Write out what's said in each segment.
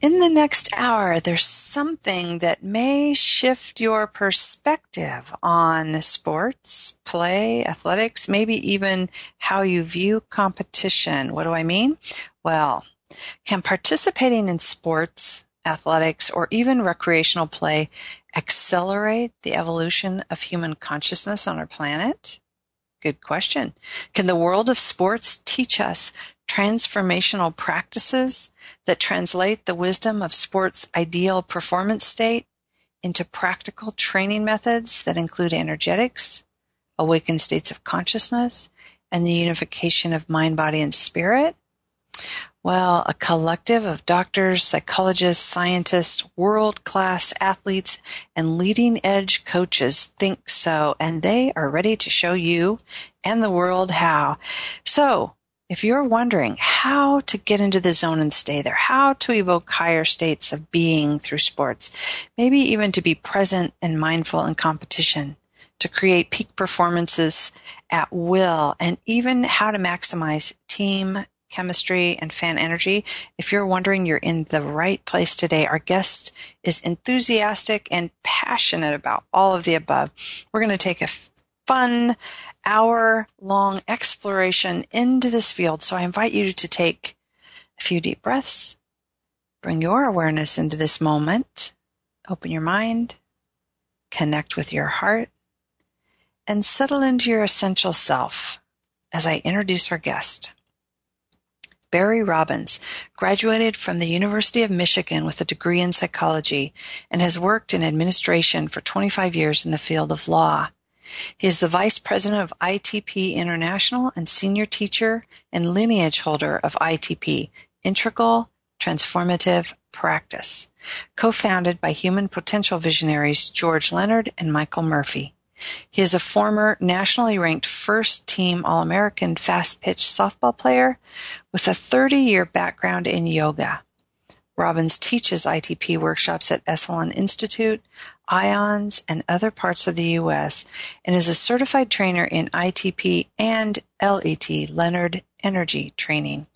in the next hour, there's something that may shift your perspective on sports, play, athletics, maybe even how you view competition. What do I mean? Well, can participating in sports, athletics, or even recreational play accelerate the evolution of human consciousness on our planet? Good question. Can the world of sports teach us transformational practices that translate the wisdom of sports' ideal performance state into practical training methods that include energetics, awakened states of consciousness, and the unification of mind, body, and spirit? Well, a collective of doctors, psychologists, scientists, world class athletes, and leading edge coaches think so, and they are ready to show you and the world how. So, if you're wondering how to get into the zone and stay there, how to evoke higher states of being through sports, maybe even to be present and mindful in competition, to create peak performances at will, and even how to maximize team chemistry and fan energy. If you're wondering, you're in the right place today. Our guest is enthusiastic and passionate about all of the above. We're going to take a fun hour long exploration into this field. So I invite you to take a few deep breaths, bring your awareness into this moment, open your mind, connect with your heart, and settle into your essential self as I introduce our guest. Barry Robbins graduated from the University of Michigan with a degree in psychology and has worked in administration for 25 years in the field of law. He is the Vice President of ITP International and Senior Teacher and Lineage Holder of ITP, Integral Transformative Practice, co-founded by human potential visionaries George Leonard and Michael Murphy. He is a former nationally ranked first team All-American fast pitch softball player with a 30 year background in yoga. Robbins teaches ITP workshops at Esalen Institute, IONS, and other parts of the U.S., and is a certified trainer in ITP and LET, Leonard Energy Training.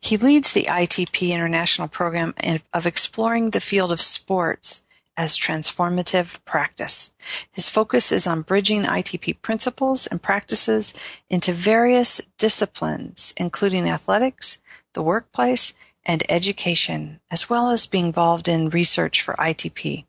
He leads the ITP International program of exploring the field of sports as transformative practice. His focus is on bridging ITP principles and practices into various disciplines, including athletics, the workplace, and education, as well as being involved in research for ITP.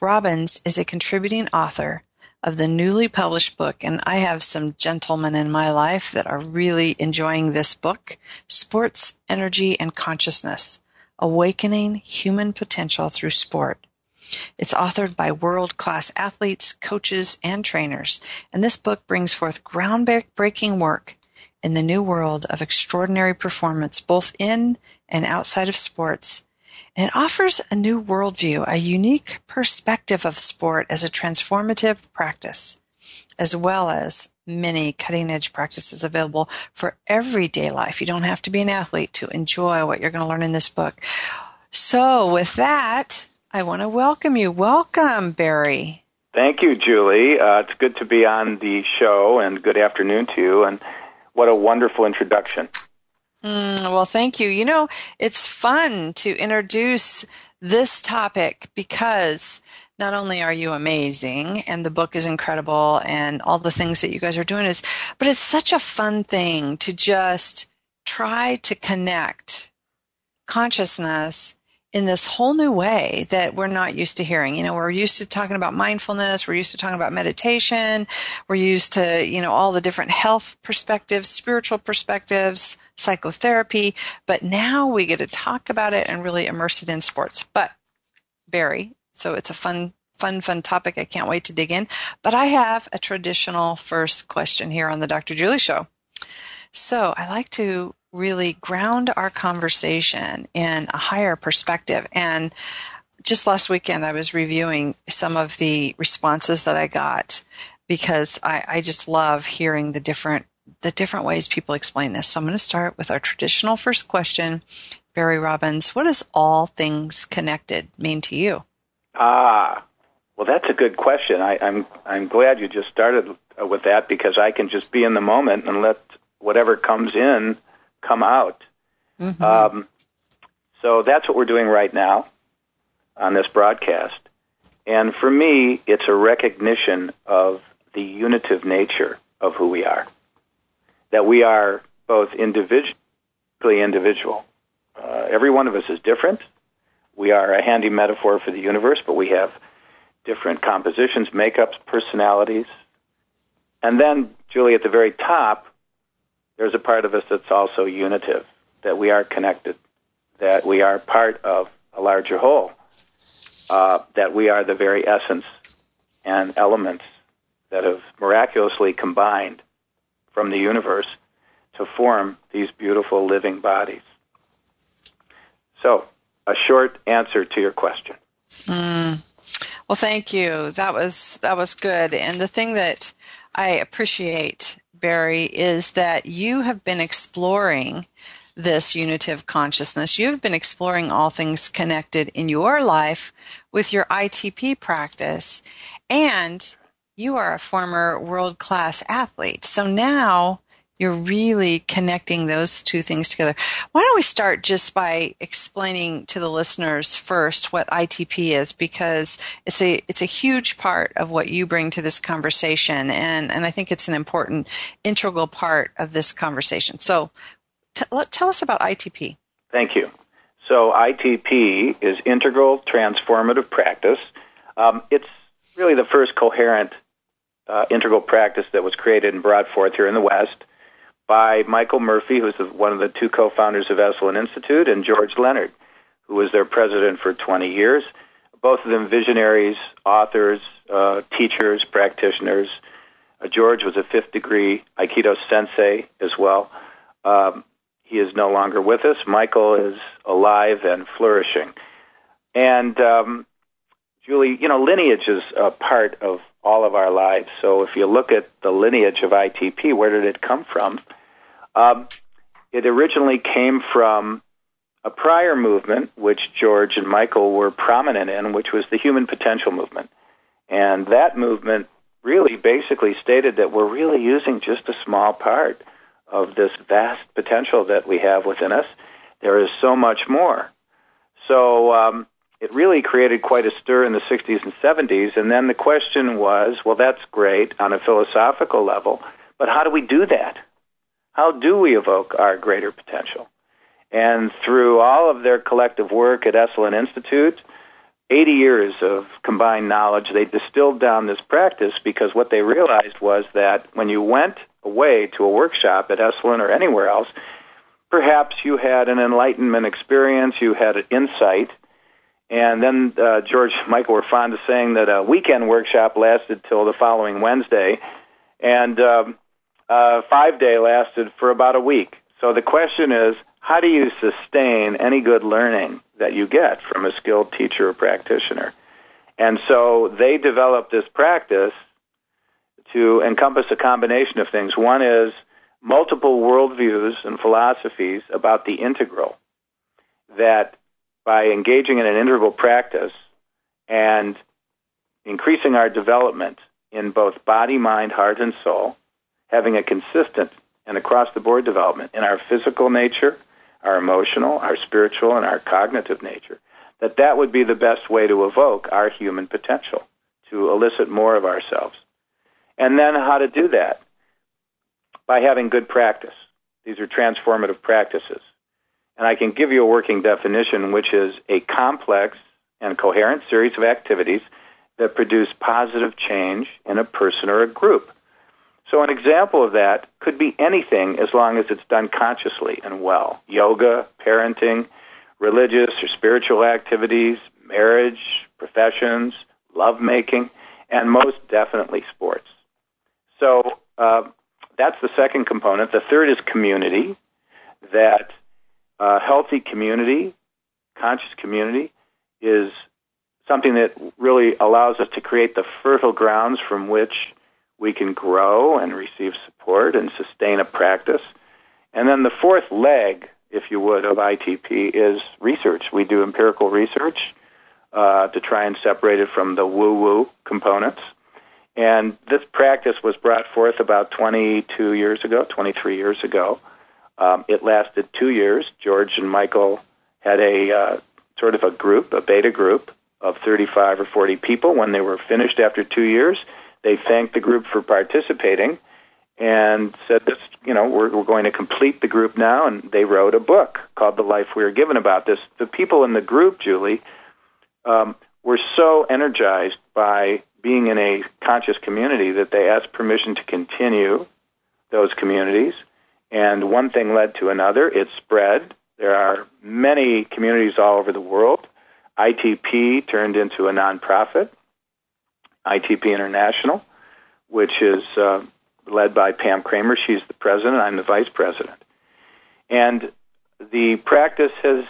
Robbins is a contributing author of the newly published book, and I have some gentlemen in my life that are really enjoying this book, Sports, Energy, and Consciousness, Awakening Human Potential Through Sport. It's authored by world-class athletes, coaches, and trainers, and this book brings forth groundbreaking work in the new world of extraordinary performance, both in and outside of sports. And it offers a new worldview, a unique perspective of sport as a transformative practice, as well as many cutting edge practices available for everyday life. You don't have to be an athlete to enjoy what you're going to learn in this book. So, with that, I want to welcome you. Welcome, Barry. Thank you, Julie. Uh, it's good to be on the show, and good afternoon to you. And what a wonderful introduction. Mm, well, thank you. You know, it's fun to introduce this topic because not only are you amazing and the book is incredible and all the things that you guys are doing is, but it's such a fun thing to just try to connect consciousness in this whole new way that we're not used to hearing. You know, we're used to talking about mindfulness. We're used to talking about meditation. We're used to, you know, all the different health perspectives, spiritual perspectives, psychotherapy. But now we get to talk about it and really immerse it in sports. But Barry, so it's a fun, fun, fun topic. I can't wait to dig in. But I have a traditional first question here on the Dr. Julie Show. So I like to really ground our conversation in a higher perspective. And just last weekend, I was reviewing some of the responses that I got because I, I just love hearing the different the different ways people explain this. So I'm going to start with our traditional first question. Barry Robbins, what does all things connected mean to you? Ah, well, that's a good question. I, I'm I'm glad you just started with that because I can just be in the moment and let whatever comes in come out. Mm-hmm. Um, so that's what we're doing right now on this broadcast. And for me, it's a recognition of the unitive nature of who we are. That we are both individually individual. Uh, every one of us is different. We are a handy metaphor for the universe, but we have different compositions, makeups, personalities. And then, Julie, at the very top, there's a part of us that's also unitive, that we are connected, that we are part of a larger whole, uh, that we are the very essence and elements that have miraculously combined from the universe to form these beautiful living bodies. So, a short answer to your question. Mm. Well, thank you. That was that was good. And the thing that I appreciate, Barry, is that you have been exploring this unitive consciousness. You have been exploring all things connected in your life with your ITP practice, and you are a former world class athlete. So now you're really connecting those two things together. Why don't we start just by explaining to the listeners first what ITP is because it's a it's a huge part of what you bring to this conversation and and I think it's an important integral part of this conversation. So t- tell us about ITP. Thank you. So ITP is integral transformative practice. Um, it's really the first coherent uh, integral practice that was created and brought forth here in the West by Michael Murphy, who's one of the two co-founders of Esalen Institute, and George Leonard, who was their president for 20 years. Both of them visionaries, authors, uh, teachers, practitioners. Uh, George was a fifth degree Aikido sensei as well. Um, he is no longer with us. Michael is alive and flourishing. And um, Julie, you know, lineage is a part of all of our lives. So if you look at the lineage of ITP, where did it come from? Um, it originally came from a prior movement, which George and Michael were prominent in, which was the human potential movement. And that movement really basically stated that we're really using just a small part of this vast potential that we have within us. There is so much more. So um, it really created quite a stir in the 60s and 70s. And then the question was well, that's great on a philosophical level, but how do we do that? How do we evoke our greater potential? And through all of their collective work at Esalen Institute, 80 years of combined knowledge, they distilled down this practice because what they realized was that when you went away to a workshop at Esalen or anywhere else, perhaps you had an enlightenment experience, you had an insight, and then uh, George Michael were fond of saying that a weekend workshop lasted till the following Wednesday, and um, five day lasted for about a week. So the question is, how do you sustain any good learning that you get from a skilled teacher or practitioner? And so they developed this practice to encompass a combination of things. One is multiple worldviews and philosophies about the integral, that by engaging in an integral practice and increasing our development in both body, mind, heart, and soul, having a consistent and across the board development in our physical nature, our emotional, our spiritual, and our cognitive nature, that that would be the best way to evoke our human potential, to elicit more of ourselves. And then how to do that? By having good practice. These are transformative practices. And I can give you a working definition, which is a complex and coherent series of activities that produce positive change in a person or a group. So an example of that could be anything as long as it's done consciously and well. Yoga, parenting, religious or spiritual activities, marriage, professions, lovemaking, and most definitely sports. So uh, that's the second component. The third is community. That uh, healthy community, conscious community, is something that really allows us to create the fertile grounds from which we can grow and receive support and sustain a practice. And then the fourth leg, if you would, of ITP is research. We do empirical research uh, to try and separate it from the woo-woo components. And this practice was brought forth about 22 years ago, 23 years ago. Um, it lasted two years. George and Michael had a uh, sort of a group, a beta group of 35 or 40 people. When they were finished after two years, they thanked the group for participating and said, "This, you know, we're, we're going to complete the group now." And they wrote a book called "The Life We Are Given." About this, the people in the group, Julie, um, were so energized by being in a conscious community that they asked permission to continue those communities. And one thing led to another. It spread. There are many communities all over the world. ITP turned into a nonprofit, ITP International, which is uh, led by Pam Kramer. She's the president. I'm the vice president. And the practice has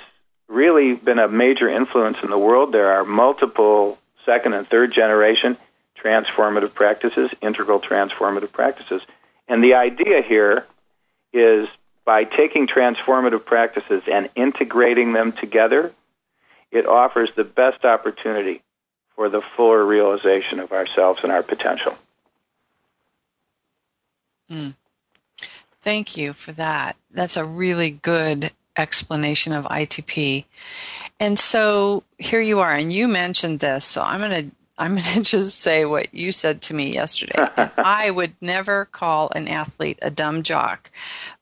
really been a major influence in the world. There are multiple second and third generation transformative practices, integral transformative practices. And the idea here is by taking transformative practices and integrating them together, it offers the best opportunity for the fuller realization of ourselves and our potential. Mm. Thank you for that. That's a really good explanation of ITP. And so here you are, and you mentioned this, so I'm going to I'm going to just say what you said to me yesterday. I would never call an athlete a dumb jock,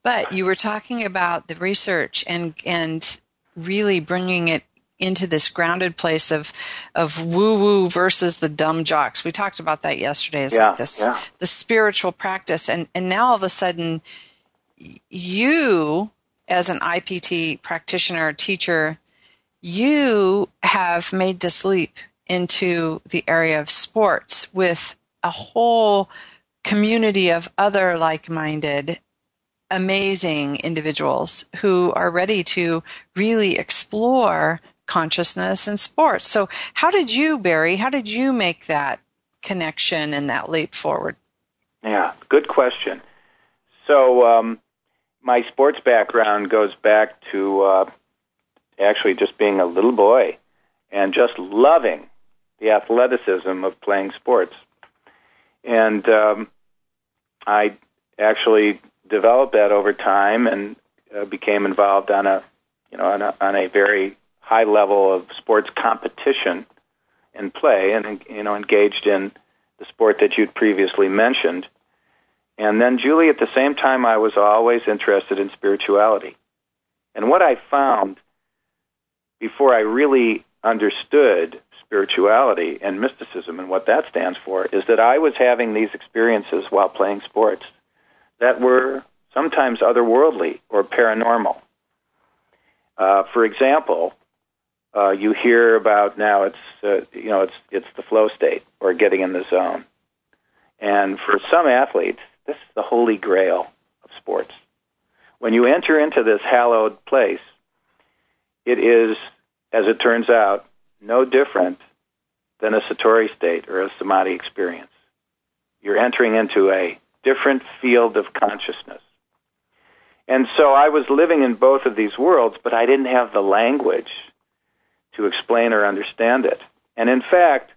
but you were talking about the research and and really bringing it into this grounded place of of woo woo versus the dumb jocks. We talked about that yesterday. It's yeah, like this yeah. the spiritual practice, and and now all of a sudden, you as an IPT practitioner teacher, you have made this leap into the area of sports with a whole community of other like-minded amazing individuals who are ready to really explore consciousness and sports. So, how did you, Barry, how did you make that connection and that leap forward? Yeah, good question. So, um, my sports background goes back to uh, actually just being a little boy and just loving the athleticism of playing sports. And um, I actually developed that over time and uh, became involved on a, you know, on a, on a very high level of sports competition and play, and you know, engaged in the sport that you'd previously mentioned. And then, Julie, at the same time, I was always interested in spirituality. And what I found before I really understood spirituality and mysticism and what that stands for is that I was having these experiences while playing sports that were sometimes otherworldly or paranormal. Uh, for example, uh, you hear about now it's uh, you know it's it's the flow state or getting in the zone, and for some athletes, this is the holy grail of sports. When you enter into this hallowed place, it is, as it turns out, no different than a satori state or a samadhi experience. You're entering into a different field of consciousness. And so I was living in both of these worlds, but I didn't have the language to explain or understand it. And in fact,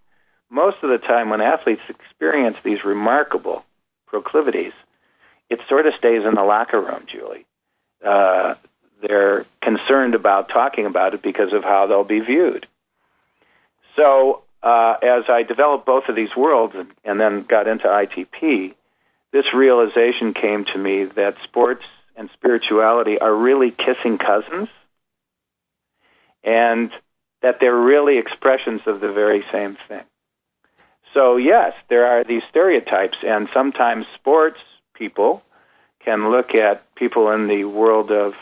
most of the time when athletes experience these remarkable proclivities, it sort of stays in the locker room, Julie. Uh, they're concerned about talking about it because of how they'll be viewed. So, uh, as I developed both of these worlds and, and then got into ITP, this realization came to me that sports and spirituality are really kissing cousins, and that they're really expressions of the very same thing. So, yes, there are these stereotypes, and sometimes sports people can look at people in the world of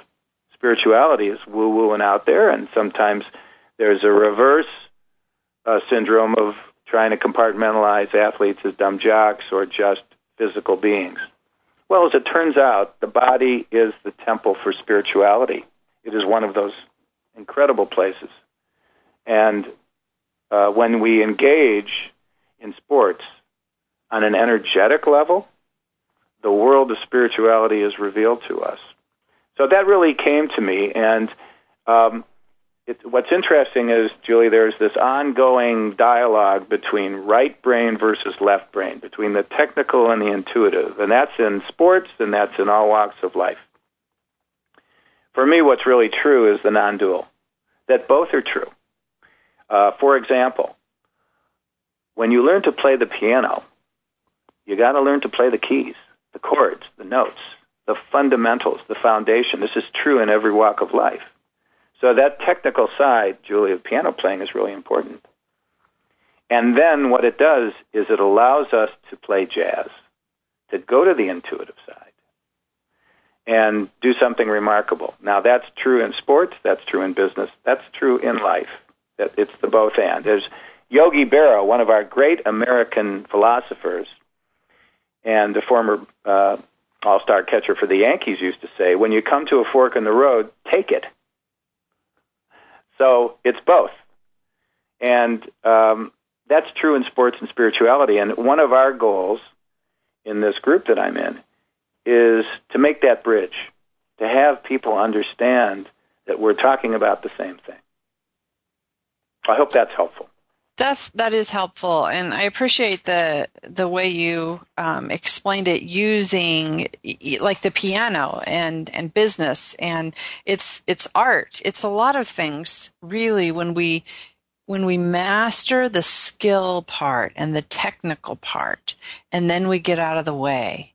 spirituality as woo woo and out there, and sometimes there's a reverse uh, syndrome of trying to compartmentalize athletes as dumb jocks or just physical beings. Well, as it turns out, the body is the temple for spirituality. It is one of those incredible places. And uh, when we engage in sports on an energetic level, the world of spirituality is revealed to us. So that really came to me, and um, it, what's interesting is, Julie, there's this ongoing dialogue between right brain versus left brain, between the technical and the intuitive, and that's in sports and that's in all walks of life. For me, what's really true is the non-dual, that both are true. Uh, for example, when you learn to play the piano, you got to learn to play the keys, the chords, the notes, the fundamentals, the foundation. This is true in every walk of life. So that technical side, Julie, of piano playing is really important. And then what it does is it allows us to play jazz, to go to the intuitive side and do something remarkable. Now that's true in sports, that's true in business, that's true in life. That it's the both and. There's Yogi Berra, one of our great American philosophers, and the former uh, all-star catcher for the Yankees used to say, when you come to a fork in the road, take it. So it's both. And um, that's true in sports and spirituality. And one of our goals in this group that I'm in is to make that bridge, to have people understand that we're talking about the same thing. I hope that's helpful. That's that is helpful, and I appreciate the the way you um, explained it using like the piano and and business, and it's it's art. It's a lot of things really when we when we master the skill part and the technical part, and then we get out of the way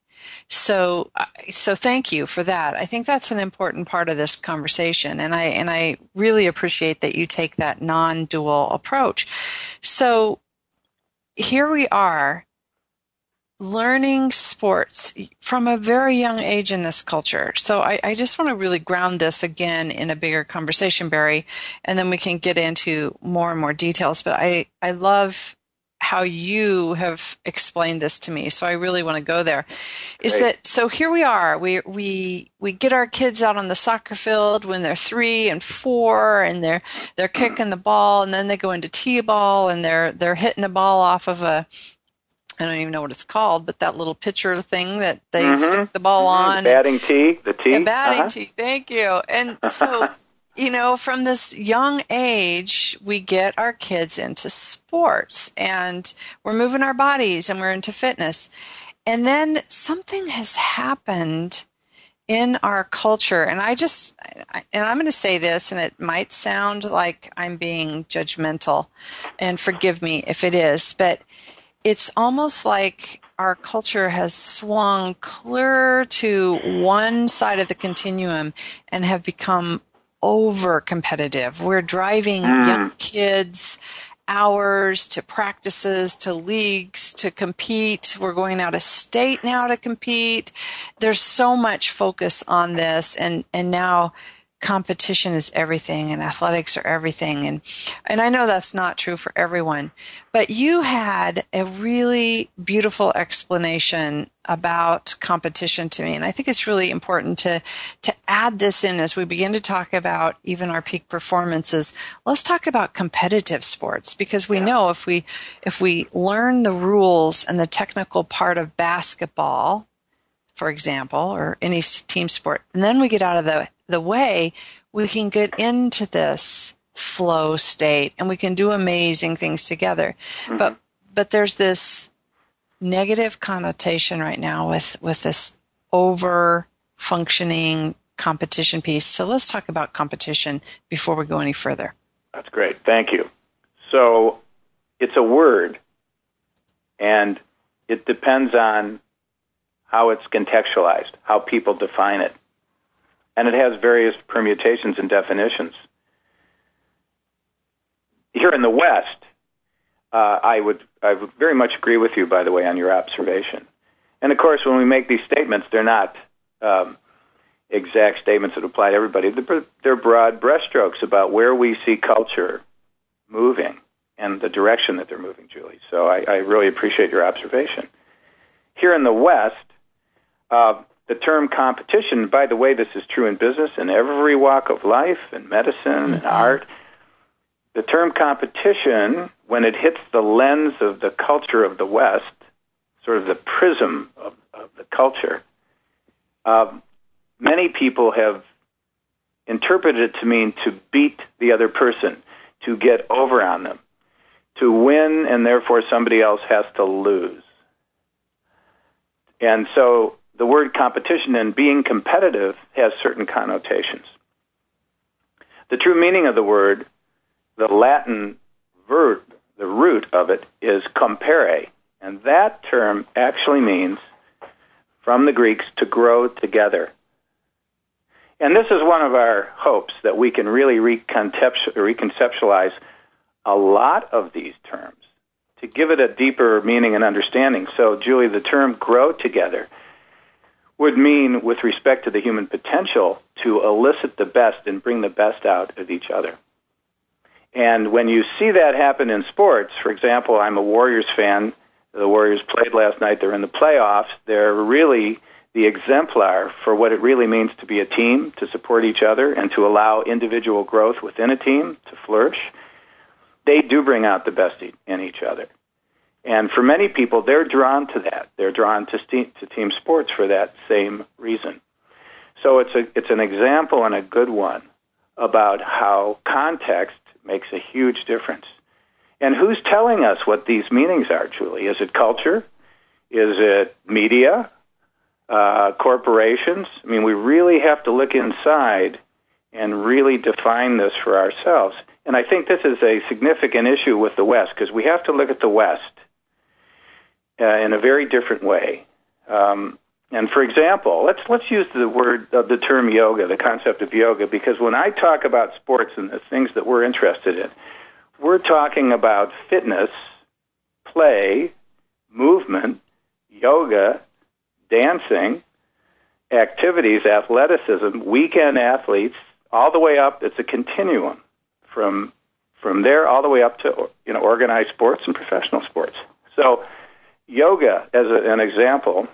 so, so thank you for that. I think that's an important part of this conversation, and I and I really appreciate that you take that non-dual approach. So, here we are learning sports from a very young age in this culture. So I, I, just want to really ground this again in a bigger conversation, Barry, and then we can get into more and more details. But I, I love how you have explained this to me. So I really want to go there. Is Great. that so here we are. We we we get our kids out on the soccer field when they're 3 and 4 and they're they're kicking the ball and then they go into T-ball and they're they're hitting a ball off of a I don't even know what it's called, but that little pitcher thing that they mm-hmm. stick the ball mm-hmm. on. The batting tee, the tee. The batting uh-huh. tee. Thank you. And so you know, from this young age, we get our kids into sports and we're moving our bodies and we're into fitness. And then something has happened in our culture. And I just, and I'm going to say this, and it might sound like I'm being judgmental, and forgive me if it is, but it's almost like our culture has swung clear to one side of the continuum and have become over competitive. We're driving mm. young kids hours to practices to leagues to compete. We're going out of state now to compete. There's so much focus on this and, and now competition is everything and athletics are everything. And and I know that's not true for everyone but you had a really beautiful explanation about competition to me. And I think it's really important to to add this in as we begin to talk about even our peak performances. Let's talk about competitive sports because we yeah. know if we if we learn the rules and the technical part of basketball for example, or any team sport, and then we get out of the the way, we can get into this flow state and we can do amazing things together. Mm-hmm. But but there's this negative connotation right now with with this over functioning competition piece. So let's talk about competition before we go any further. That's great. Thank you. So it's a word and it depends on how it's contextualized, how people define it and it has various permutations and definitions. Here in the West, uh, I would I would very much agree with you, by the way, on your observation. And of course, when we make these statements, they're not um, exact statements that apply to everybody. They're broad brushstrokes about where we see culture moving and the direction that they're moving, Julie. So I, I really appreciate your observation. Here in the West, uh, the term competition, by the way, this is true in business in every walk of life, in medicine, mm-hmm. and art. The term competition when it hits the lens of the culture of the West, sort of the prism of, of the culture, uh, many people have interpreted it to mean to beat the other person, to get over on them, to win, and therefore somebody else has to lose. And so the word competition and being competitive has certain connotations. The true meaning of the word, the Latin verb, the root of it is compere, and that term actually means, from the Greeks, to grow together. And this is one of our hopes that we can really reconceptualize a lot of these terms to give it a deeper meaning and understanding. So, Julie, the term grow together would mean, with respect to the human potential, to elicit the best and bring the best out of each other. And when you see that happen in sports, for example, I'm a Warriors fan. The Warriors played last night. They're in the playoffs. They're really the exemplar for what it really means to be a team, to support each other, and to allow individual growth within a team to flourish. They do bring out the best in each other. And for many people, they're drawn to that. They're drawn to, st- to team sports for that same reason. So it's, a, it's an example and a good one about how context makes a huge difference. And who's telling us what these meanings are, Julie? Is it culture? Is it media? uh, corporations. I mean, we really have to look inside and really define this for ourselves. And I think this is a significant issue with the West because we have to look at the West uh, in a very different way. Um, and for example, let's let's use the word uh, the term yoga, the concept of yoga, because when I talk about sports and the things that we're interested in, we're talking about fitness, play, movement, yoga, dancing, activities, athleticism, weekend athletes, all the way up. It's a continuum from from there all the way up to you know organized sports and professional sports. So, yoga, as a, an example,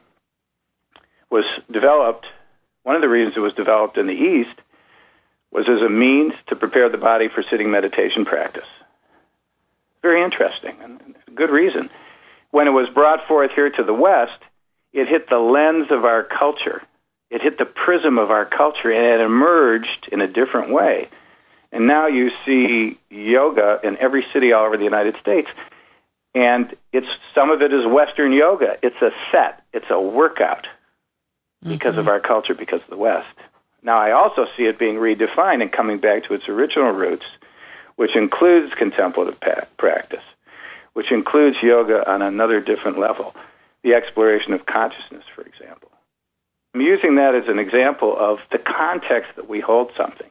was developed. One of the reasons it was developed in the East was as a means to prepare the body for sitting meditation practice. Very interesting and good reason. When it was brought forth here to the West, it hit the lens of our culture. It hit the prism of our culture and it emerged in a different way. And now you see yoga in every city all over the United States. And it's some of it is Western yoga. It's a set. It's a workout because mm-hmm. of our culture, because of the West. Now I also see it being redefined and coming back to its original roots, which includes contemplative pa- practice, which includes yoga on another different level the exploration of consciousness, for example. I'm using that as an example of the context that we hold something.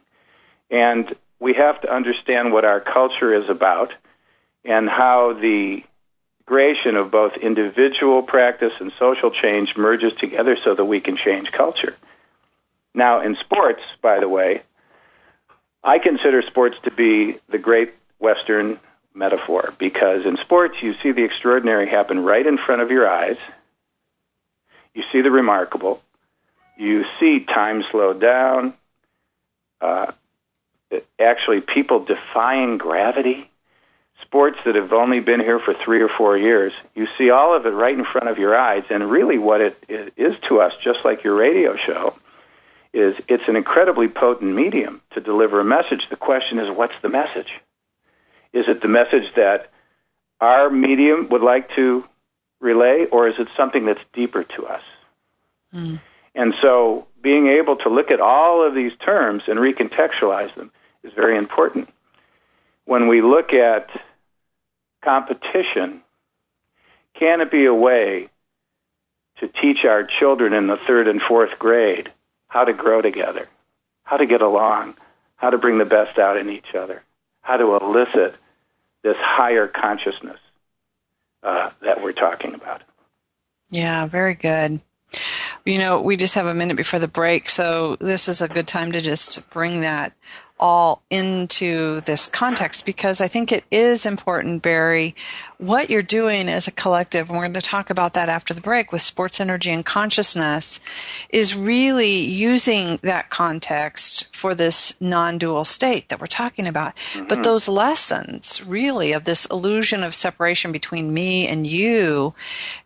And we have to understand what our culture is about and how the creation of both individual practice and social change merges together so that we can change culture. Now, in sports, by the way, I consider sports to be the great Western metaphor because in sports you see the extraordinary happen right in front of your eyes. You see the remarkable. You see time slow down. Uh, actually, people defying gravity. Sports that have only been here for three or four years. You see all of it right in front of your eyes. And really, what it is to us, just like your radio show, is it's an incredibly potent medium to deliver a message. The question is, what's the message? Is it the message that our medium would like to relay, or is it something that's deeper to us? Mm. And so being able to look at all of these terms and recontextualize them is very important. When we look at competition, can it be a way to teach our children in the third and fourth grade how to grow together, how to get along, how to bring the best out in each other, how to elicit this higher consciousness uh, that we're talking about. Yeah, very good. You know, we just have a minute before the break, so this is a good time to just bring that all into this context because I think it is important, Barry, what you're doing as a collective, and we're going to talk about that after the break with sports energy and consciousness, is really using that context for this non dual state that we're talking about. Mm-hmm. But those lessons, really, of this illusion of separation between me and you,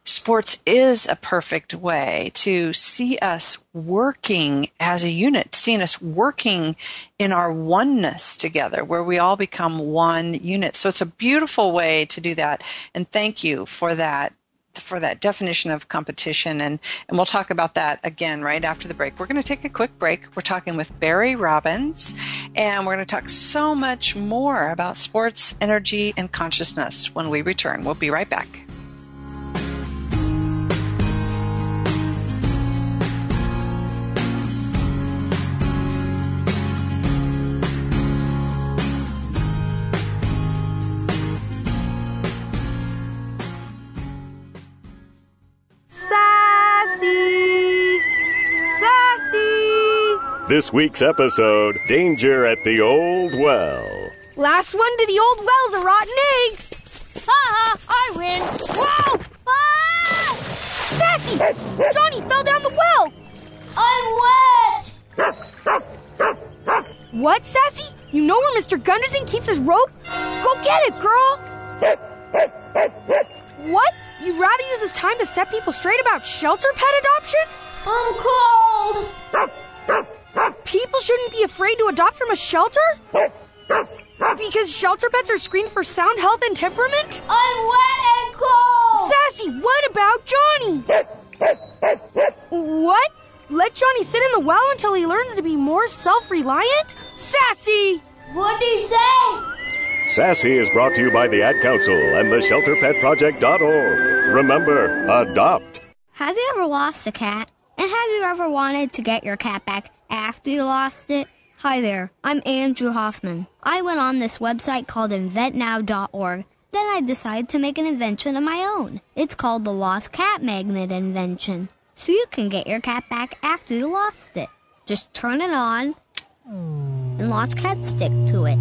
sports is a perfect way to see us working as a unit, seeing us working in our oneness together, where we all become one unit. So it's a beautiful way to do that. And thank you for that for that definition of competition and and we'll talk about that again right after the break. We're going to take a quick break. We're talking with Barry Robbins and we're going to talk so much more about sports, energy and consciousness when we return. We'll be right back. This week's episode Danger at the Old Well. Last one to the old well's a rotten egg. Ha ha, I win. Whoa! Ah! Sassy! Johnny fell down the well. I'm wet. What, Sassy? You know where Mr. Gunderson keeps his rope? Go get it, girl. what? You'd rather use this time to set people straight about shelter pet adoption? I'm cold. People shouldn't be afraid to adopt from a shelter? Because shelter pets are screened for sound health and temperament? I'm wet and cold! Sassy, what about Johnny? what? Let Johnny sit in the well until he learns to be more self reliant? Sassy! What'd he say? Sassy is brought to you by the Ad Council and the ShelterPetProject.org. Remember, adopt. Have you ever lost a cat? And have you ever wanted to get your cat back after you lost it? Hi there, I'm Andrew Hoffman. I went on this website called inventnow.org. Then I decided to make an invention of my own. It's called the Lost Cat Magnet Invention. So you can get your cat back after you lost it. Just turn it on, and Lost Cat stick to it.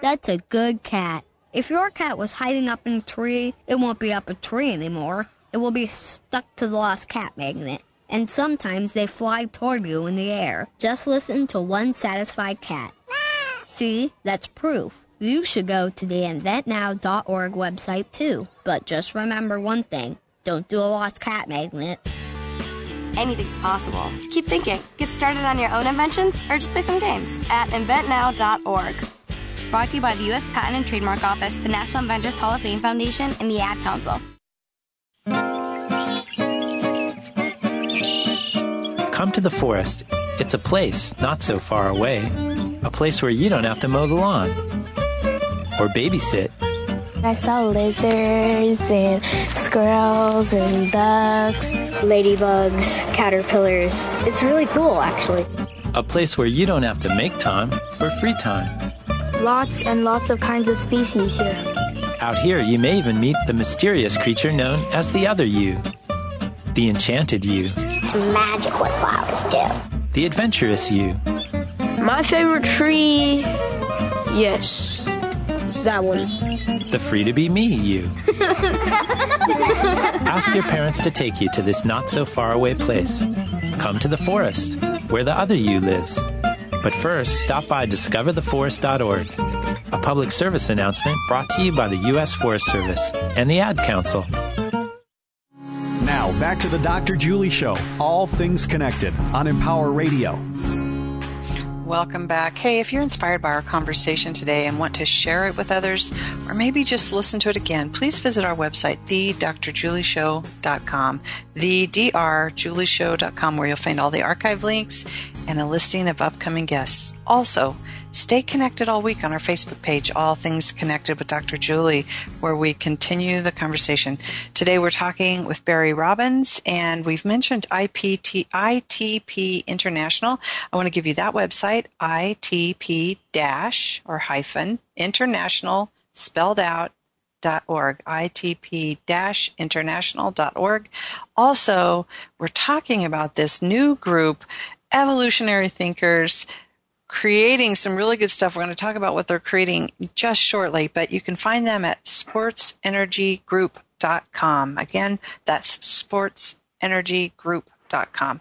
That's a good cat. If your cat was hiding up in a tree, it won't be up a tree anymore. It will be stuck to the lost cat magnet and sometimes they fly toward you in the air. Just listen to one satisfied cat. See, that's proof. You should go to the inventnow.org website too. But just remember one thing don't do a lost cat magnet. Anything's possible. Keep thinking. Get started on your own inventions or just play some games at inventnow.org. Brought to you by the U.S. Patent and Trademark Office, the National Inventors Hall of Fame Foundation, and the Ad Council. Come to the forest. It's a place not so far away. A place where you don't have to mow the lawn or babysit. I saw lizards and squirrels and ducks, ladybugs, caterpillars. It's really cool, actually. A place where you don't have to make time for free time. Lots and lots of kinds of species here. Out here, you may even meet the mysterious creature known as the other you, the enchanted you. It's magic what flowers do. The adventurous you. My favorite tree, yes, that one. The free to be me you. Ask your parents to take you to this not so far away place. Come to the forest, where the other you lives. But first, stop by discovertheforest.org, a public service announcement brought to you by the U.S. Forest Service and the Ad Council. Back to the Dr. Julie Show, all things connected on Empower Radio. Welcome back. Hey, if you're inspired by our conversation today and want to share it with others, or maybe just listen to it again, please visit our website, thedrjulieshow.com, thedrjulieshow.com, where you'll find all the archive links and a listing of upcoming guests. Also, Stay connected all week on our Facebook page, All Things Connected with Dr. Julie, where we continue the conversation. Today we're talking with Barry Robbins, and we've mentioned IPT, ITP International. I want to give you that website, ITP dash or hyphen international spelled out dot org, itp-international.org. Also, we're talking about this new group, evolutionary thinkers creating some really good stuff. We're going to talk about what they're creating just shortly, but you can find them at sportsenergygroup.com. Again, that's sportsenergygroup.com com.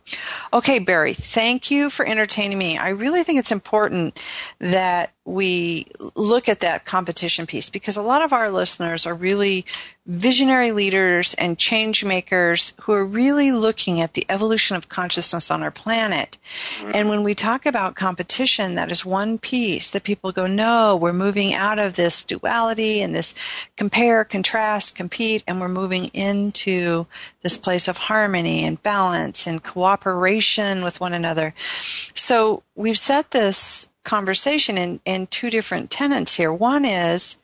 Okay, Barry, thank you for entertaining me. I really think it's important that we look at that competition piece because a lot of our listeners are really visionary leaders and change makers who are really looking at the evolution of consciousness on our planet. Mm-hmm. And when we talk about competition, that is one piece that people go, no, we're moving out of this duality and this compare, contrast, compete, and we're moving into this place of harmony and balance and cooperation with one another. So we've set this conversation in, in two different tenets here. One is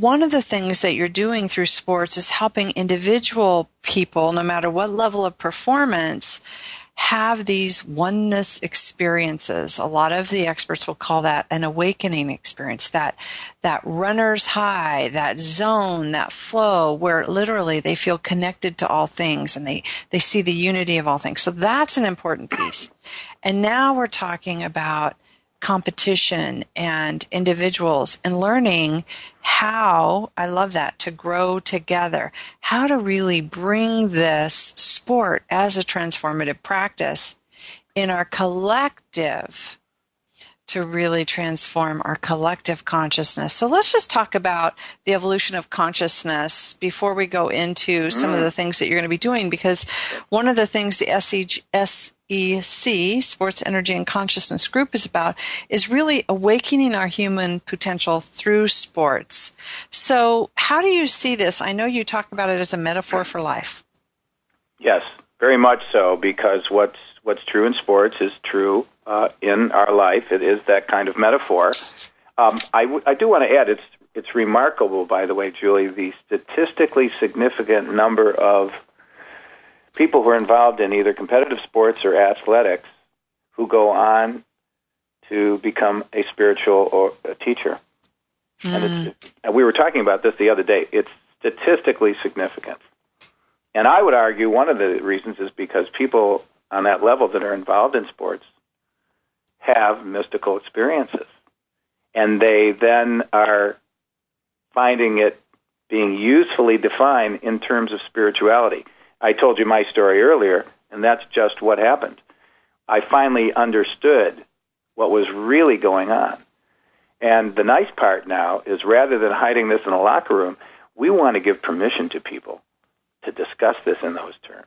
one of the things that you're doing through sports is helping individual people, no matter what level of performance, have these oneness experiences. A lot of the experts will call that an awakening experience, that, that runner's high, that zone, that flow where literally they feel connected to all things and they, they see the unity of all things. So that's an important piece. And now we're talking about competition and individuals and learning how, I love that, to grow together, how to really bring this sport as a transformative practice in our collective to really transform our collective consciousness. So let's just talk about the evolution of consciousness before we go into some of mm. the things that you're going to be doing, because one of the things the SEG, SEC, Sports Energy and Consciousness Group, is about is really awakening our human potential through sports. So how do you see this? I know you talk about it as a metaphor for life. Yes, very much so, because what's what's true in sports is true uh, in our life. It is that kind of metaphor. Um, I, w- I do want to add, it's it's remarkable, by the way, Julie, the statistically significant number of people who are involved in either competitive sports or athletics who go on to become a spiritual or a teacher. Mm. And, and we were talking about this the other day. It's statistically significant. And I would argue one of the reasons is because people on that level that are involved in sports have mystical experiences. And they then are finding it being usefully defined in terms of spirituality. I told you my story earlier, and that's just what happened. I finally understood what was really going on. And the nice part now is rather than hiding this in a locker room, we want to give permission to people to discuss this in those terms.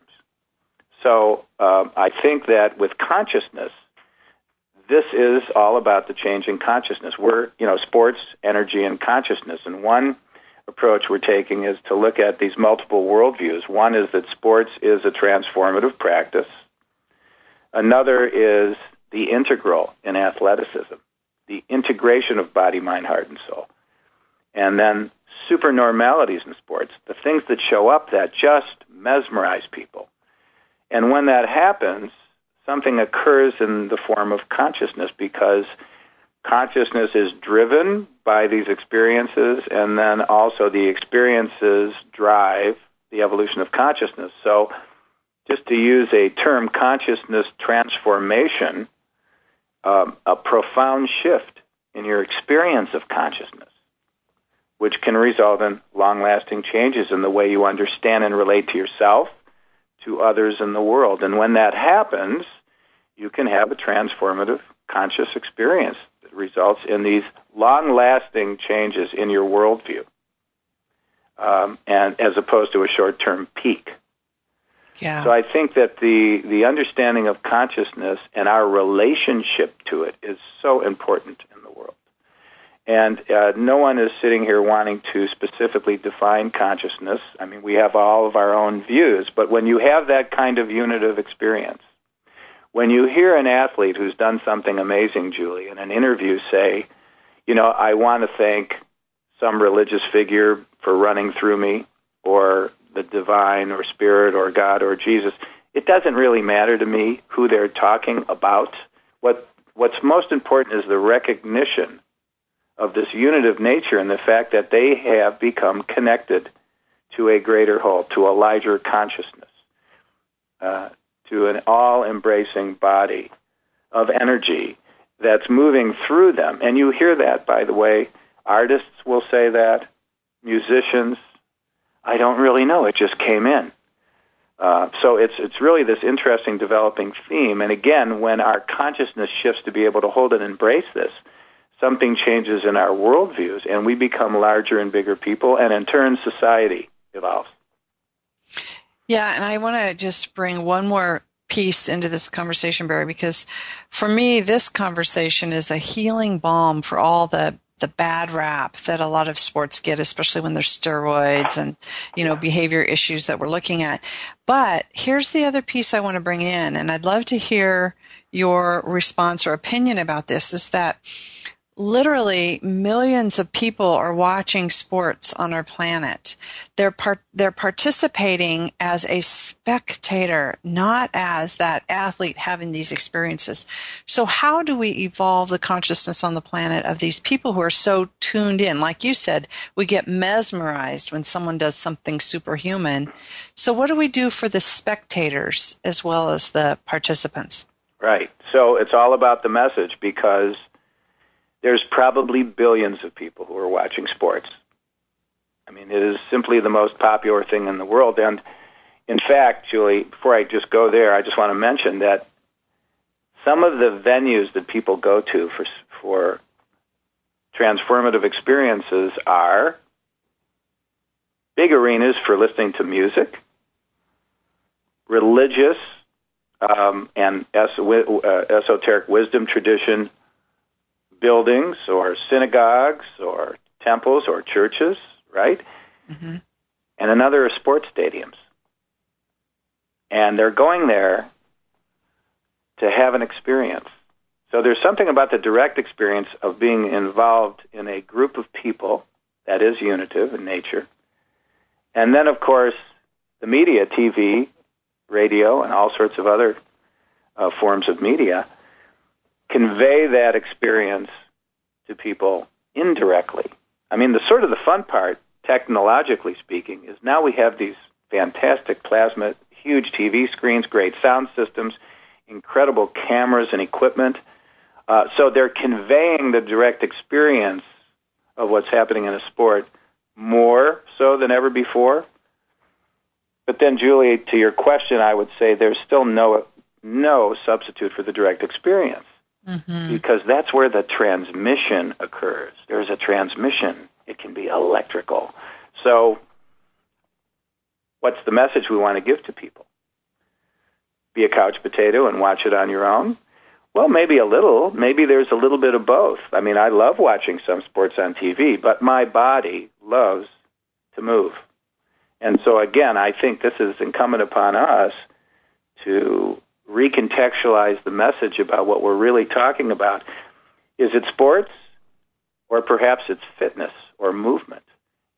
So uh, I think that with consciousness, this is all about the change in consciousness. We're, you know, sports, energy, and consciousness. And one approach we're taking is to look at these multiple worldviews. One is that sports is a transformative practice. Another is the integral in athleticism, the integration of body, mind, heart, and soul. And then supernormalities in sports, the things that show up that just mesmerize people. And when that happens, something occurs in the form of consciousness because consciousness is driven by these experiences and then also the experiences drive the evolution of consciousness. So just to use a term, consciousness transformation, um, a profound shift in your experience of consciousness, which can result in long lasting changes in the way you understand and relate to yourself, to others in the world. And when that happens, you can have a transformative conscious experience that results in these long lasting changes in your worldview. Um, and as opposed to a short term peak. Yeah. So I think that the, the understanding of consciousness and our relationship to it is so important in the world. And uh, no one is sitting here wanting to specifically define consciousness. I mean, we have all of our own views, but when you have that kind of unit of experience, when you hear an athlete who's done something amazing, Julie, in an interview say, you know, I want to thank some religious figure for running through me, or the divine, or spirit, or God, or Jesus, it doesn't really matter to me who they're talking about. What what's most important is the recognition of this unit of nature and the fact that they have become connected to a greater whole, to a larger consciousness. Uh, to an all embracing body of energy. that's moving through them. And you hear that, by the way. Artists will say that, musicians. I don't really know. It just came in. Uh, so it's it's really this interesting developing theme. And again, when our consciousness shifts to be able to hold and embrace this, something changes in our worldviews, and we become larger and bigger people, and in turn, society evolves. Yeah, and I want to just bring one more piece into this conversation, Barry, because for me, this conversation is a healing balm for all the the bad rap that a lot of sports get, especially when there's steroids and, you know, behavior issues that we're looking at. But here's the other piece I want to bring in, and I'd love to hear your response or opinion about this is that literally millions of people are watching sports on our planet. They're part, they're participating as a spectator, not as that athlete having these experiences. So how do we evolve the consciousness on the planet of these people who are so tuned in? Like you said, we get mesmerized when someone does something superhuman. So what do we do for the spectators as well as the participants? Right. So it's all about the message because there's probably billions of people who are watching sports. I mean, it is simply the most popular thing in the world. And in fact, Julie, before I just go there, I just want to mention that some of the venues that people go to for for transformative experiences are big arenas for listening to music, religious um, and es- uh, esoteric wisdom tradition buildings or synagogues or temples or churches, right? Mm-hmm. And another is sports stadiums. And they're going there to have an experience. So there's something about the direct experience of being involved in a group of people that is unitive in nature. And then, of course, the media, TV, radio, and all sorts of other uh, forms of media convey that experience to people indirectly. I mean, the sort of the fun part, technologically speaking, is now we have these fantastic plasma, huge TV screens, great sound systems, incredible cameras and equipment. Uh, so they're conveying the direct experience of what's happening in a sport more so than ever before. But then, Julie, to your question, I would say there's still no no substitute for the direct experience mm-hmm. because that's where the transmission occurs. There's a transmission. It can be electrical. So, what's the message we want to give to people? Be a couch potato and watch it on your own? Well, maybe a little. Maybe there's a little bit of both. I mean, I love watching some sports on TV, but my body loves to move. And so, again, I think this is incumbent upon us to recontextualize the message about what we're really talking about. Is it sports? Or perhaps it's fitness or movement.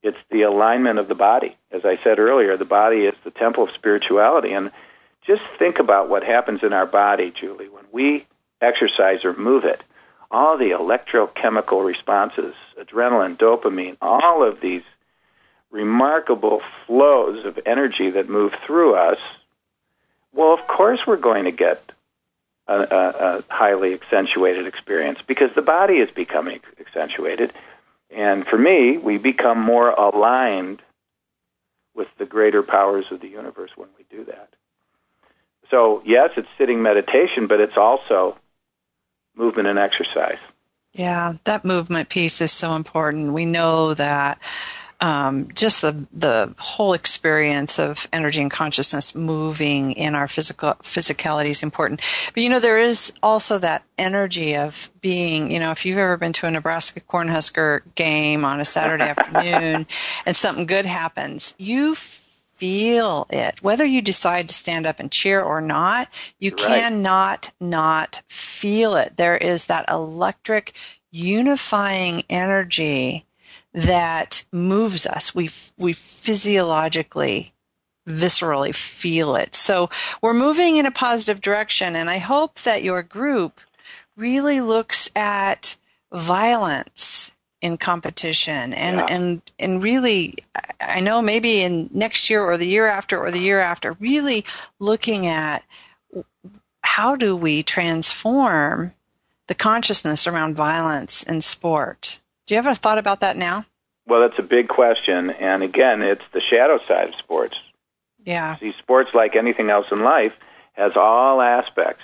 It's the alignment of the body. As I said earlier, the body is the temple of spirituality. And just think about what happens in our body, Julie, when we exercise or move it. All the electrochemical responses, adrenaline, dopamine, all of these remarkable flows of energy that move through us well, of course we're going to get a, a, a highly accentuated experience because the body is becoming accentuated. And for me, we become more aligned with the greater powers of the universe when we do that. So, yes, it's sitting meditation, but it's also movement and exercise. Yeah, that movement piece is so important. We know that um, just the the whole experience of energy and consciousness moving in our physical physicality is important. But you know, there is also that energy of being. You know, if you've ever been to a Nebraska Cornhusker game on a Saturday afternoon, and something good happens, you feel it. Whether you decide to stand up and cheer or not, you right. cannot not feel it. There is that electric unifying energy that moves us. We, we physiologically, viscerally feel it. So we're moving in a positive direction. And I hope that your group really looks at violence in competition and, yeah. and, and really, I know maybe in next year or the year after or the year after, really looking at how do we transform the consciousness around violence in sport. Do you have a thought about that now? Well, that's a big question. And again, it's the shadow side of sports. Yeah. See, sports, like anything else in life, has all aspects.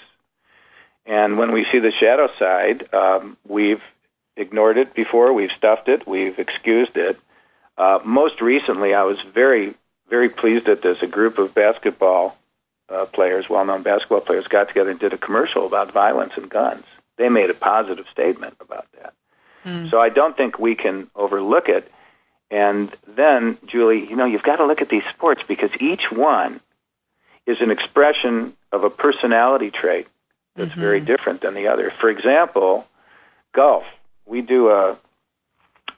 And when we see the shadow side, um, we've ignored it before, we've stuffed it, we've excused it. Uh, most recently, I was very, very pleased that there's a group of basketball uh, players, well-known basketball players, got together and did a commercial about violence and guns. They made a positive statement about that. Mm. So I don't think we can overlook it. And then, Julie, you know, you've got to look at these sports because each one is an expression of a personality trait that's mm-hmm. very different than the other. For example, golf. We do a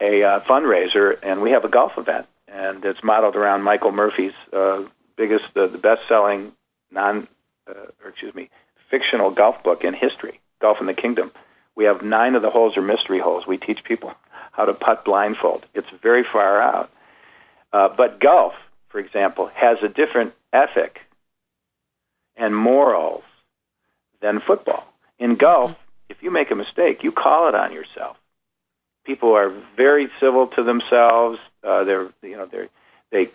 a uh, fundraiser, and we have a golf event, and it's modeled around Michael Murphy's uh, biggest, uh, the best-selling non, uh, or excuse me, fictional golf book in history, Golf in the Kingdom. We have nine of the holes are mystery holes. We teach people how to putt blindfold. It's very far out. Uh, but golf, for example, has a different ethic and morals than football. In golf, if you make a mistake, you call it on yourself. People are very civil to themselves. Uh, they're you know they they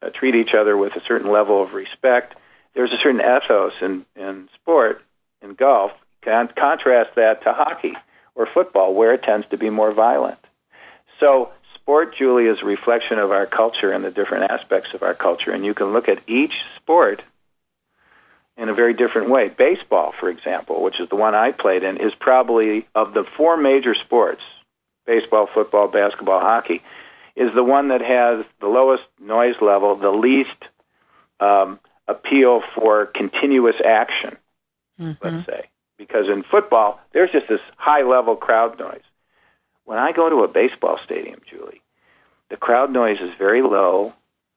uh, treat each other with a certain level of respect. There's a certain ethos in in sport in golf. Con- contrast that to hockey or football, where it tends to be more violent. So sport, Julie, is a reflection of our culture and the different aspects of our culture, and you can look at each sport in a very different way. Baseball, for example, which is the one I played in, is probably of the four major sports baseball, football, basketball, hockey is the one that has the lowest noise level, the least um, appeal for continuous action, mm-hmm. let's say. Because in football, there's just this high level crowd noise. When I go to a baseball stadium, Julie, the crowd noise is very low.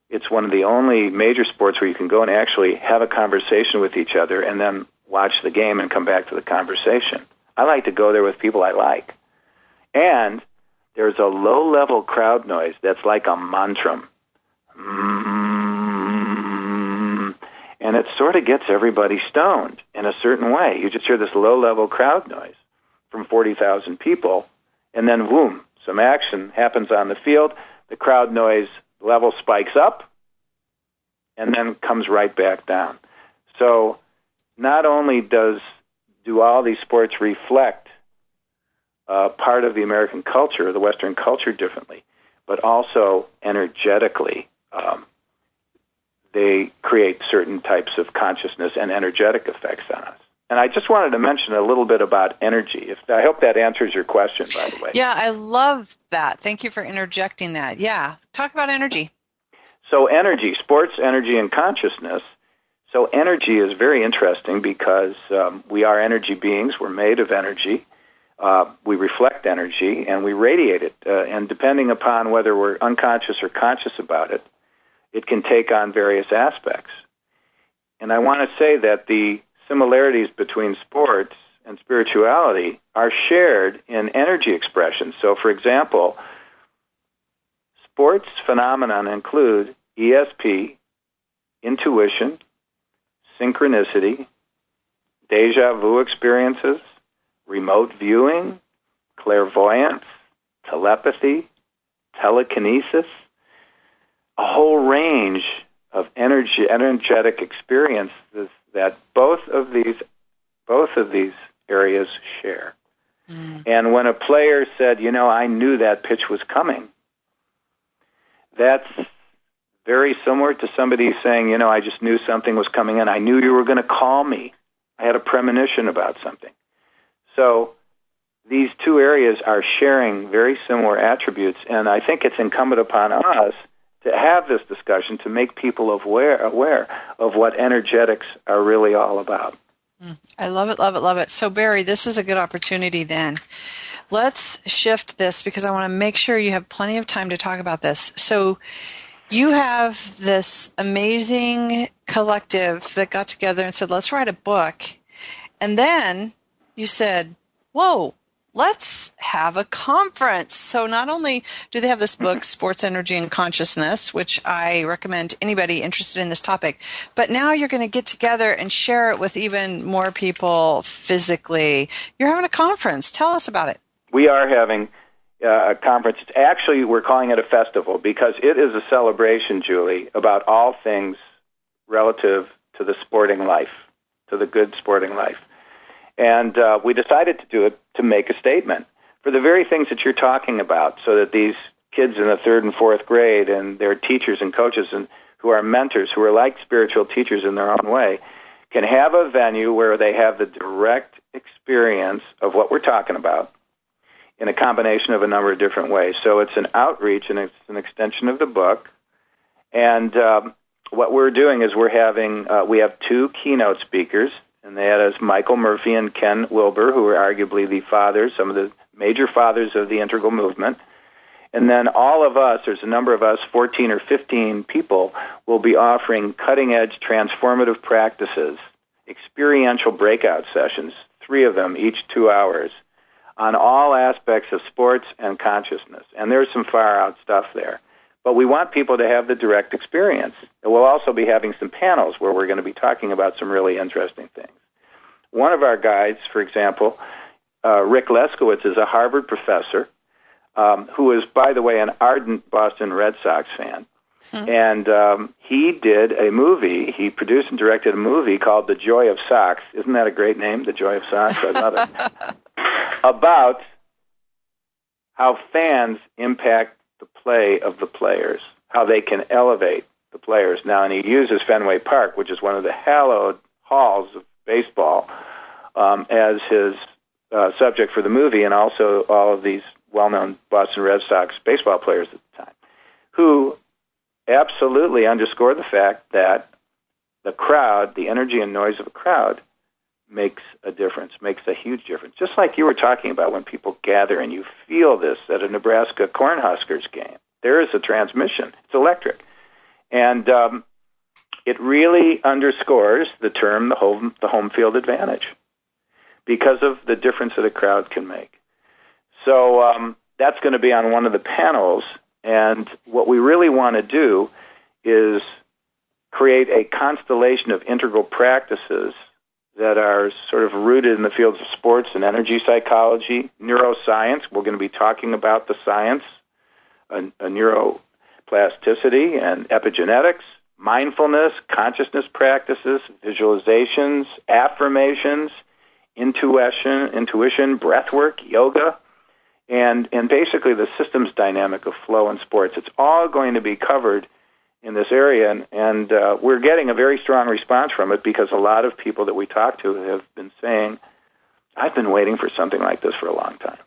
It's one of the only major sports where you can go and actually have a conversation with each other and then watch the game and come back to the conversation. I like to go there with people I like. And there's a low level crowd noise that's like a mantra. Mm-hmm. And it sort of gets everybody stoned in a certain way. You just hear this low level crowd noise from 40,000 people and then boom, some action happens on the field. The crowd noise level spikes up and then comes right back down. So not only does do all these sports reflect uh, part of the American culture, the Western culture, differently, but also energetically, um, they create certain types of consciousness and energetic effects on us. And I just wanted to mention a little bit about energy. If, I hope that answers your question, by the way. Yeah, I love that. Thank you for interjecting that. Yeah, talk about energy. So, energy, sports, energy, and consciousness. So, energy is very interesting because um, we are energy beings. We're made of energy. Uh, we reflect energy and we radiate it. Uh, and depending upon whether we're unconscious or conscious about it, it can take on various aspects. And I want to say that the similarities between sports and spirituality are shared in energy expressions. So, for example, sports phenomenon include ESP, intuition, synchronicity, deja vu experiences, remote viewing, clairvoyance, telepathy, telekinesis, a whole range of energy, energetic experiences that both of these both of these areas share. Mm. And when a player said, "You know, I knew that pitch was coming," that's very similar to somebody saying, "You know, I just knew something was coming in. I knew you were going to call me. I had a premonition about something." So these two areas are sharing very similar attributes, and I think it's incumbent upon us to have this discussion to make people aware aware of what energetics are really all about. Mm, I love it, love it, love it. So Barry, this is a good opportunity then. Let's shift this because I want to make sure you have plenty of time to talk about this. So you have this amazing collective that got together and said, let's write a book. And then you said, whoa, let's have a conference. So not only do they have this book, Sports Energy and Consciousness, which I recommend to anybody interested in this topic, but now you're going to get together and share it with even more people physically. You're having a conference. Tell us about it. We are having uh, a conference. Actually, we're calling it a festival because it is a celebration, Julie, about all things relative to the sporting life, to the good sporting life. And uh, we decided to do it to make a statement for the very things that you're talking about, so that these kids in the third and fourth grade and their teachers and coaches and who are mentors, who are like spiritual teachers in their own way, can have a venue where they have the direct experience of what we're talking about in a combination of a number of different ways. So it's an outreach and it's an extension of the book. And um, what we're doing is we're having uh, we have two keynote speakers and that is Michael Murphy and Ken Wilber, who are arguably the fathers, some of the major fathers of the integral movement. And then all of us, there's a number of us, 14 or 15 people, will be offering cutting edge transformative practices, experiential breakout sessions, three of them, each two hours, on all aspects of sports and consciousness. And there's some far out stuff there. But we want people to have the direct experience. And we'll also be having some panels where we're going to be talking about some really interesting things. One of our guides, for example, uh, Rick Leskowitz, is a Harvard professor um, who is, by the way, an ardent Boston Red Sox fan. Hmm. And um, he did a movie. He produced and directed a movie called The Joy of Sox. Isn't that a great name, The Joy of Sox? I love it. About how fans impact play of the players, how they can elevate the players. Now, and he uses Fenway Park, which is one of the hallowed halls of baseball, um, as his uh, subject for the movie, and also all of these well-known Boston Red Sox baseball players at the time, who absolutely underscore the fact that the crowd, the energy and noise of a crowd, makes a difference, makes a huge difference. Just like you were talking about when people gather and you feel this at a Nebraska Cornhuskers game. There is a transmission. It's electric. And um, it really underscores the term the home, the home field advantage because of the difference that a crowd can make. So um, that's going to be on one of the panels. And what we really want to do is create a constellation of integral practices that are sort of rooted in the fields of sports and energy psychology, neuroscience. We're going to be talking about the science, a, a neuroplasticity and epigenetics, mindfulness, consciousness practices, visualizations, affirmations, intuition, intuition, breath work, yoga, and and basically the systems dynamic of flow in sports. It's all going to be covered in this area, and, and uh, we're getting a very strong response from it because a lot of people that we talk to have been saying, "I've been waiting for something like this for a long time."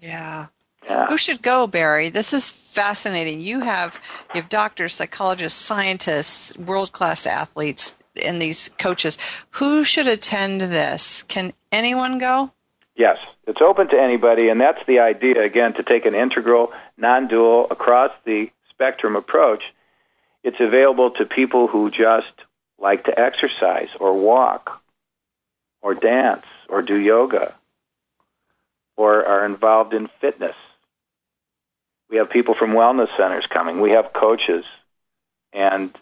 Yeah. Yeah. Who should go, Barry? This is fascinating. You have you have doctors, psychologists, scientists, world class athletes, and these coaches. Who should attend this? Can anyone go? Yes, it's open to anybody, and that's the idea again to take an integral, non-dual, across the spectrum approach it's available to people who just like to exercise or walk or dance or do yoga or are involved in fitness. We have people from wellness centers coming. We have coaches and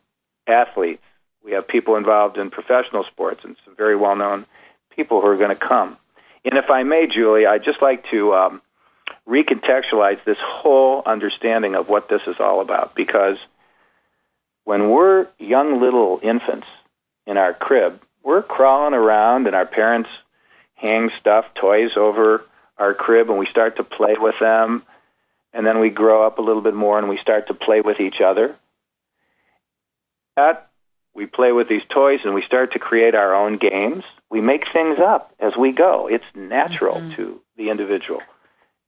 athletes. We have people involved in professional sports and some very well known people who are going to come. And if I may, Julie, I'd just like to um, recontextualize this whole understanding of what this is all about because – when we're young little infants in our crib, we're crawling around and our parents hang stuff, toys over our crib and we start to play with them. And then we grow up a little bit more and we start to play with each other. That we play with these toys and we start to create our own games. We make things up as we go. It's natural mm-hmm. to the individual.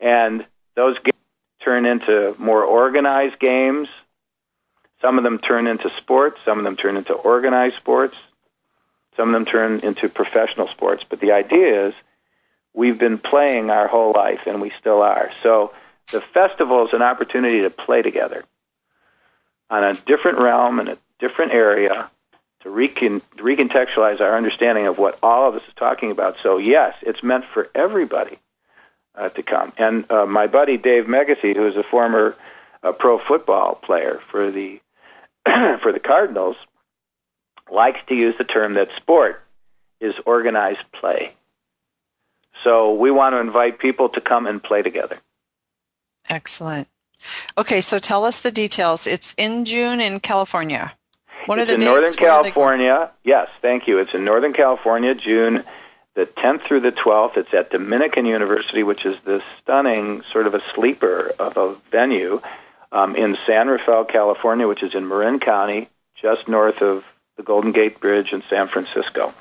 And those games turn into more organized games some of them turn into sports, some of them turn into organized sports, some of them turn into professional sports. But the idea is we've been playing our whole life and we still are. So the festival is an opportunity to play together on a different realm and a different area to recon- recontextualize our understanding of what all of us is talking about. So yes, it's meant for everybody. uh, to come. And uh, my buddy Dave Meggyesy, who is a former uh, pro football player for the for the Cardinals, likes to use the term that sport is organized play. So we want to invite people to come and play together. Excellent. Okay, so tell us the details. It's in June in California. What it's are the in dates? Northern are they California. Yes, thank you. It's in Northern California, June the 10th through the 12th. It's at Dominican University, which is this stunning sort of a sleeper of a venue um, in San Rafael, California, which is in Marin County, just north of the Golden Gate Bridge in San Francisco.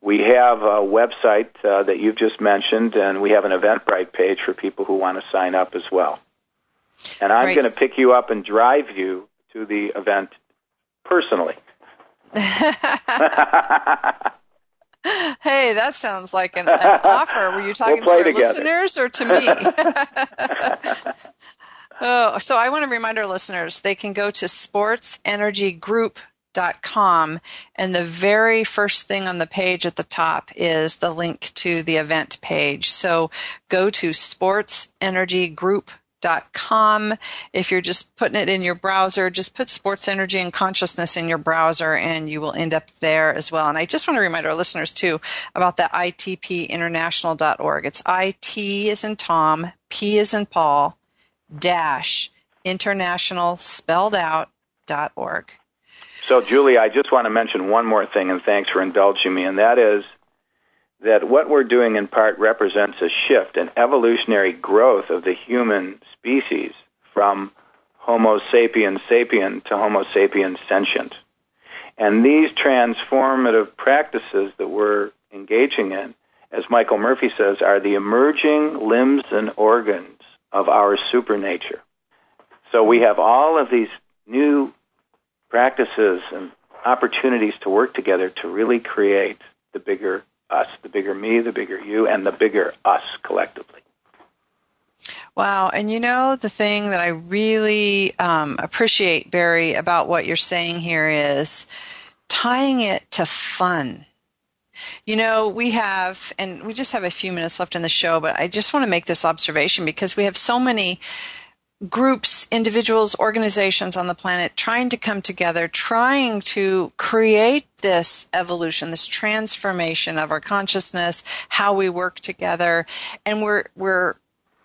We have a website uh, that you've just mentioned, and we have an Eventbrite page for people who want to sign up as well. And I'm Great. going to pick you up and drive you to the event personally. Hey, that sounds like an, an offer. Were you talking play to our together. listeners or to me? oh, so I want to remind our listeners they can go to sportsenergygroup.com and the very first thing on the page at the top is the link to the event page. So go to sportsenergygroup.com. If you're just putting it in your browser, just put sports energy and consciousness in your browser and you will end up there as well. And I just want to remind our listeners too about that itpinternational.org. It's IT is in Tom, P is in Paul, dash international spelled out dot org. So, Julie, I just want to mention one more thing, and thanks for indulging me, and that is that what we're doing in part represents a shift, an evolutionary growth of the human species from Homo sapiens sapien to Homo sapiens sentient. And these transformative practices that we're engaging in, as Michael Murphy says, are the emerging limbs and organs of our supernature. So we have all of these new practices and opportunities to work together to really create the bigger us, the bigger me, the bigger you, and the bigger us collectively. Wow. And you know, the thing that I really um, appreciate, Barry, about what you're saying here is tying it to fun. You know, we have, and we just have a few minutes left in the show, but I just want to make this observation because we have so many groups, individuals, organizations on the planet trying to come together, trying to create this evolution, this transformation of our consciousness, how we work together. And we're, we're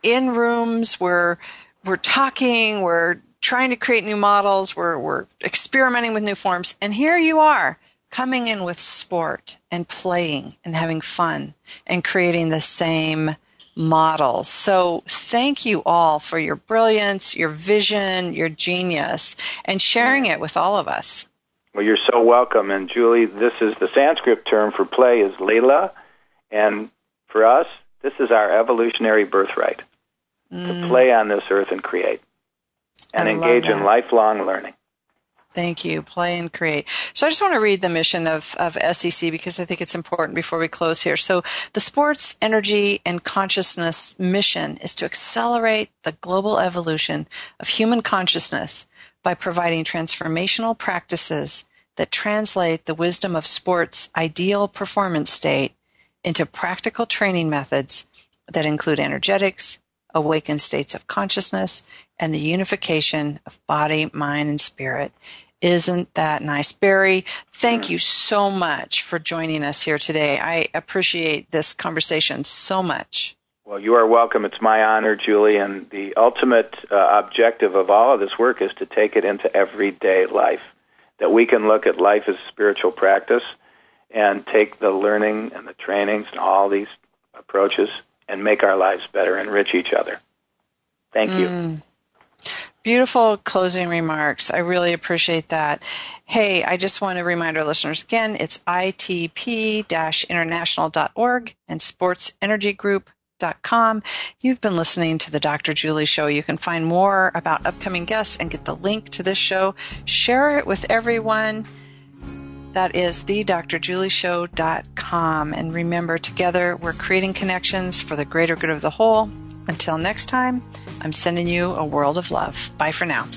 in rooms, we're, we're talking, we're trying to create new models, we're, we're experimenting with new forms. And here you are coming in with sport and playing and having fun and creating the same models. So thank you all for your brilliance, your vision, your genius, and sharing it with all of us. Well, you're so welcome. And Julie, this is the Sanskrit term for play is Leela. And for us, this is our evolutionary birthright to play on this earth and create and Mm. I engage in lifelong learning. Thank you. Play and create. So I just want to read the mission of, of SEC because I think it's important before we close here. So the sports, energy, and consciousness mission is to accelerate the global evolution of human consciousness by providing transformational practices that translate the wisdom of sports' ideal performance state into practical training methods that include energetics, awakened states of consciousness, and the unification of body, mind, and spirit. Isn't that nice? Barry, thank you so much for joining us here today. I appreciate this conversation so much. Well, you are welcome. It's my honor, Julie. And the ultimate uh, objective of all of this work is to take it into everyday life. That we can look at life as spiritual practice and take the learning and the trainings and all these approaches and make our lives better, enrich each other. Thank you. Mm. Beautiful closing remarks. I really appreciate that. Hey, I just want to remind our listeners again, it's itp-international.org and sportsenergygroup.com. You've been listening to the Dr. Julie Show. You can find more about upcoming guests and get the link to this show. Share it with everyone. That is thedrjulieshow.com. And remember, together we're creating connections for the greater good of the whole. Until next time, I'm sending you a world of love. Bye for now.